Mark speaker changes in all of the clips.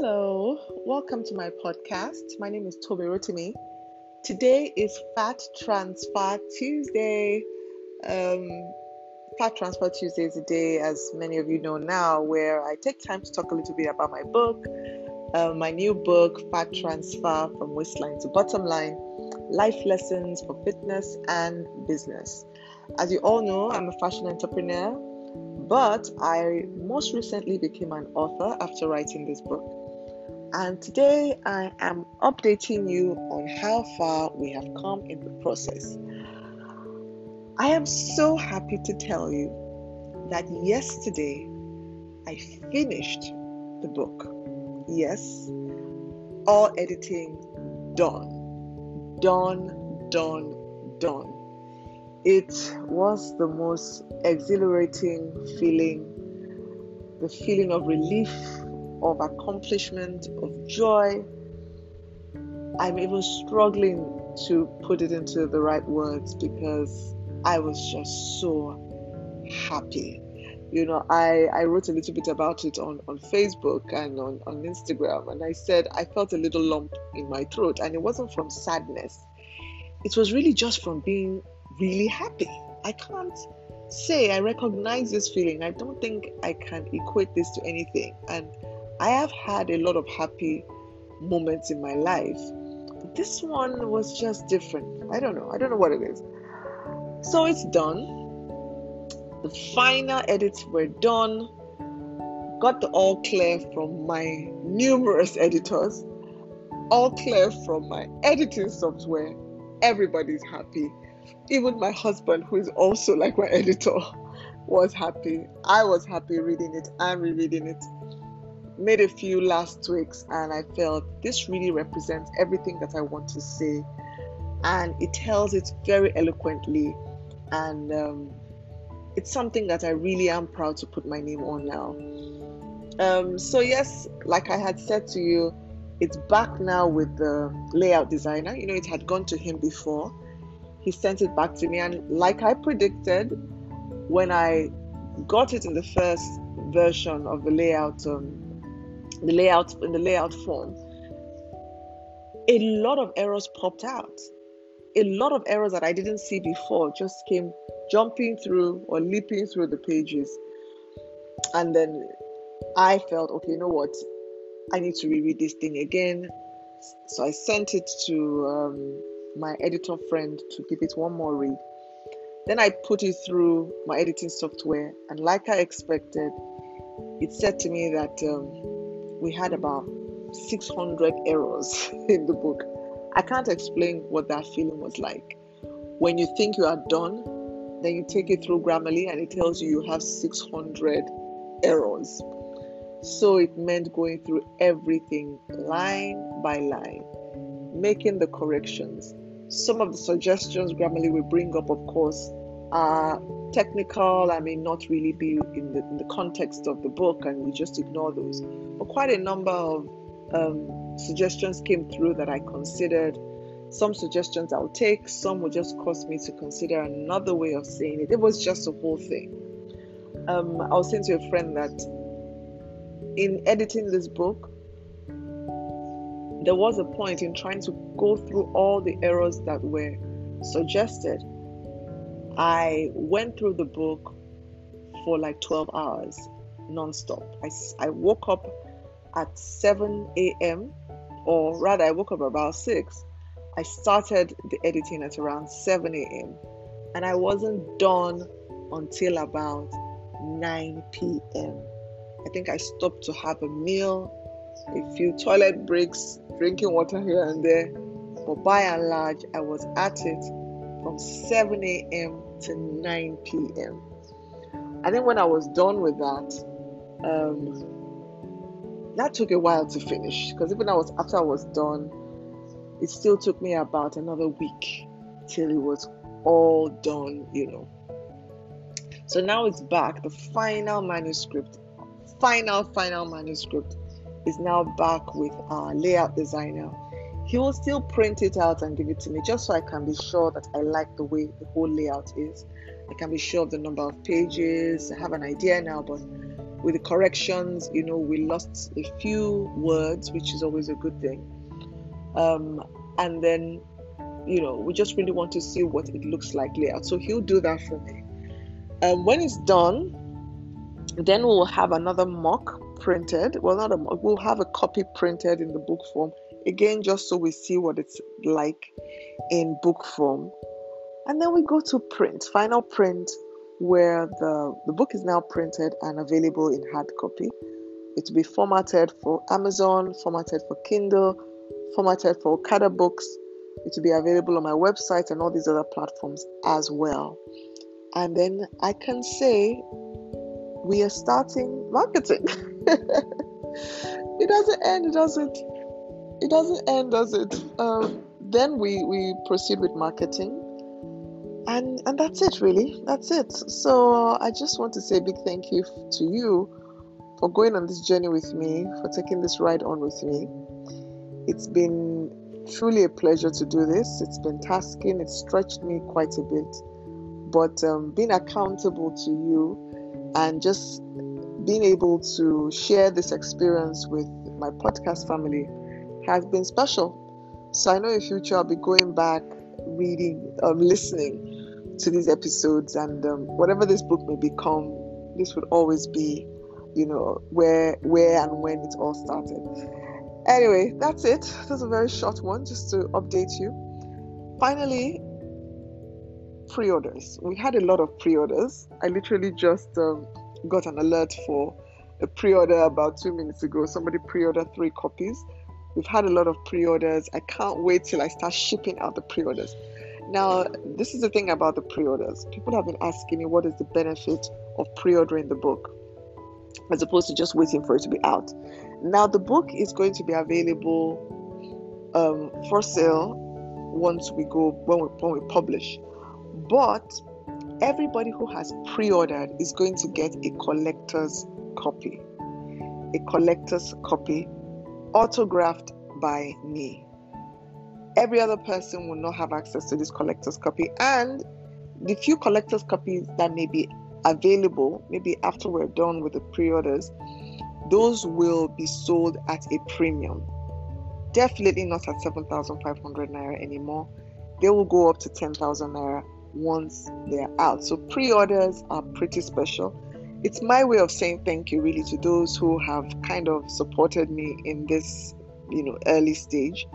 Speaker 1: Hello, welcome to my podcast. My name is Tomi Rotimi. Today is Fat Transfer Tuesday. Um, Fat Transfer Tuesday is a day, as many of you know now, where I take time to talk a little bit about my book, uh, my new book, Fat Transfer from Waistline to Bottom Line Life Lessons for Fitness and Business. As you all know, I'm a fashion entrepreneur, but I most recently became an author after writing this book. And today I am updating you on how far we have come in the process. I am so happy to tell you that yesterday I finished the book. Yes, all editing done. Done, done, done. It was the most exhilarating feeling, the feeling of relief of accomplishment, of joy. I'm even struggling to put it into the right words because I was just so happy. You know, I, I wrote a little bit about it on, on Facebook and on, on Instagram, and I said I felt a little lump in my throat, and it wasn't from sadness, it was really just from being really happy. I can't say I recognize this feeling. I don't think I can equate this to anything. And I have had a lot of happy moments in my life. This one was just different. I don't know. I don't know what it is. So it's done. The final edits were done. Got the all clear from my numerous editors. All clear from my editing software. Everybody's happy. Even my husband, who is also like my editor, was happy. I was happy reading it and rereading it made a few last tweaks and I felt this really represents everything that I want to say and it tells it very eloquently and um, it's something that I really am proud to put my name on now. Um, so yes, like I had said to you, it's back now with the layout designer. You know, it had gone to him before. He sent it back to me, and like I predicted, when I got it in the first version of the layout um, the layout in the layout form, a lot of errors popped out. A lot of errors that I didn't see before just came jumping through or leaping through the pages. And then I felt, okay, you know what? I need to reread this thing again. So I sent it to um, my editor friend to give it one more read. Then I put it through my editing software, and like I expected, it said to me that um, we had about 600 errors in the book. I can't explain what that feeling was like. When you think you are done, then you take it through Grammarly and it tells you you have 600 errors. So it meant going through everything line by line, making the corrections. Some of the suggestions Grammarly will bring up, of course, are technical I may not really be in the, in the context of the book, and we just ignore those. But quite a number of um, suggestions came through that I considered. Some suggestions I'll take, some will just cause me to consider another way of saying it. It was just a whole thing. Um, I was saying to a friend that in editing this book, there was a point in trying to go through all the errors that were suggested I went through the book for like 12 hours nonstop. I, I woke up at 7 a.m., or rather, I woke up about 6. I started the editing at around 7 a.m., and I wasn't done until about 9 p.m. I think I stopped to have a meal, a few toilet breaks, drinking water here and there, but by and large, I was at it from 7 a.m to 9 p.m. I think when I was done with that, um, that took a while to finish because even I was after I was done, it still took me about another week till it was all done, you know. So now it's back. The final manuscript, final, final manuscript is now back with our layout designer he will still print it out and give it to me just so I can be sure that I like the way the whole layout is. I can be sure of the number of pages. I have an idea now, but with the corrections, you know, we lost a few words, which is always a good thing. Um, and then, you know, we just really want to see what it looks like layout. So he'll do that for me. Um, when it's done, then we'll have another mock printed. Well, not a mock, we'll have a copy printed in the book form. Again, just so we see what it's like in book form. And then we go to print, final print, where the, the book is now printed and available in hard copy. It will be formatted for Amazon, formatted for Kindle, formatted for Okada books. It will be available on my website and all these other platforms as well. And then I can say we are starting marketing. it doesn't end, it does it? It doesn't end, does it? Um, then we, we proceed with marketing. And, and that's it, really. That's it. So I just want to say a big thank you to you for going on this journey with me, for taking this ride on with me. It's been truly a pleasure to do this. It's been tasking, it's stretched me quite a bit. But um, being accountable to you and just being able to share this experience with my podcast family has been special. So I know in future I'll be going back, reading, um, listening to these episodes, and um, whatever this book may become, this would always be, you know, where, where and when it all started. Anyway, that's it. That's a very short one just to update you. Finally, pre orders. We had a lot of pre orders. I literally just um, got an alert for a pre order about two minutes ago. Somebody pre ordered three copies. We've had a lot of pre orders. I can't wait till I start shipping out the pre orders. Now, this is the thing about the pre orders. People have been asking me what is the benefit of pre ordering the book as opposed to just waiting for it to be out. Now, the book is going to be available um, for sale once we go when we, when we publish, but everybody who has pre-ordered is going to get a collector's copy, a collector's copy, autographed by me. Every other person will not have access to this collector's copy, and the few collector's copies that may be available, maybe after we're done with the pre-orders those will be sold at a premium. Definitely not at 7,500 naira anymore. They will go up to 10,000 naira once they're out. So pre orders are pretty special. It's my way of saying thank you, really, to those who have kind of supported me in this, you know, early stage.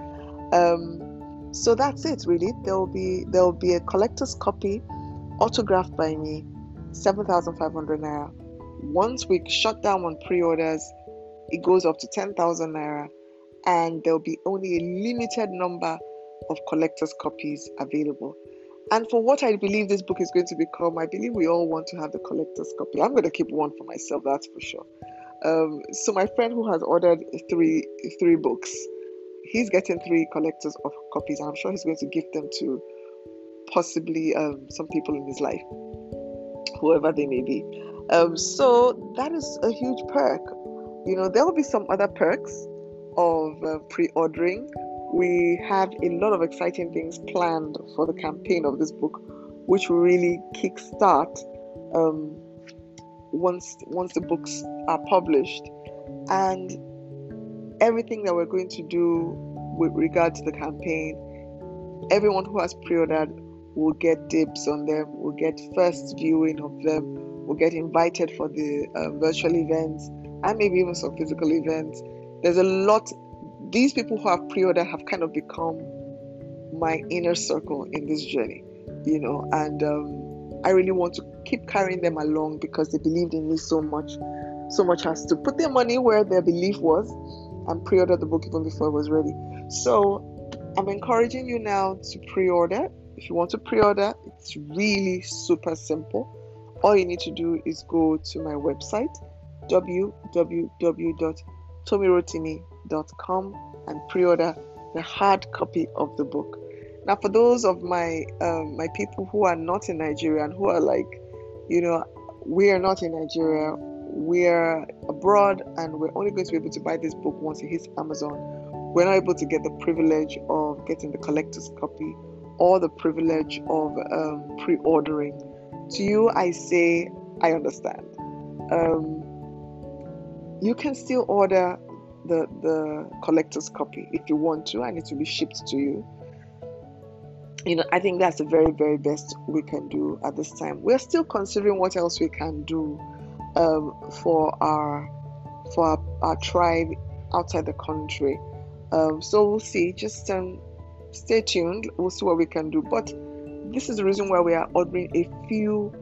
Speaker 1: Um, so that's it, really. There will be there will be a collector's copy, autographed by me, seven thousand five hundred naira once we shut down on pre-orders, it goes up to 10,000 naira and there'll be only a limited number of collector's copies available. And for what I believe this book is going to become, I believe we all want to have the collector's copy. I'm going to keep one for myself, that's for sure. Um, so my friend who has ordered three three books, he's getting three collectors of copies, I'm sure he's going to give them to possibly um, some people in his life, whoever they may be. Um, so that is a huge perk. You know, there will be some other perks of uh, pre ordering. We have a lot of exciting things planned for the campaign of this book, which will really kickstart um, once once the books are published, and everything that we're going to do with regard to the campaign. Everyone who has pre-ordered will get dibs on them, will get first viewing of them, will get invited for the uh, virtual events and maybe even some physical events. There's a lot, these people who have pre ordered have kind of become my inner circle in this journey, you know, and um, I really want to keep carrying them along because they believed in me so much, so much as to put their money where their belief was and pre order the book even before it was ready. So I'm encouraging you now to pre order. If you want to pre order, it's really super simple all you need to do is go to my website www.tomirotimi.com and pre-order the hard copy of the book. Now, for those of my um, my people who are not in Nigeria and who are like, you know, we are not in Nigeria, we're abroad, and we're only going to be able to buy this book once it hits Amazon. We're not able to get the privilege of getting the collector's copy or the privilege of um, pre-ordering to you, I say, I understand. Um, you can still order the the collector's copy if you want to, and it will be shipped to you. You know, I think that's the very very best we can do at this time. We're still considering what else we can do um, for our for our, our, tribe outside the country. Um, so we'll see. Just um, stay tuned. We'll see what we can do. But this is the reason why we are ordering a few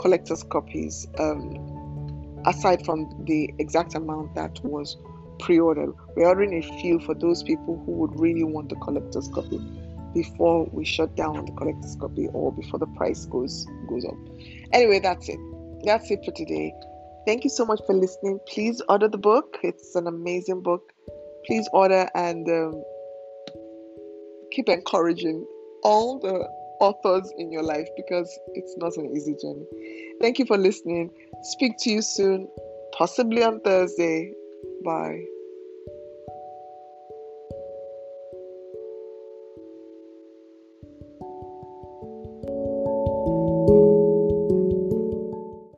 Speaker 1: collector's copies. Um, aside from the exact amount that was pre-ordered, we're ordering a few for those people who would really want the collector's copy before we shut down the collector's copy or before the price goes goes up. Anyway, that's it. That's it for today. Thank you so much for listening. Please order the book. It's an amazing book. Please order and um, keep encouraging all the authors in your life because it's not an easy journey. Thank you for listening. Speak to you soon, possibly on Thursday. Bye.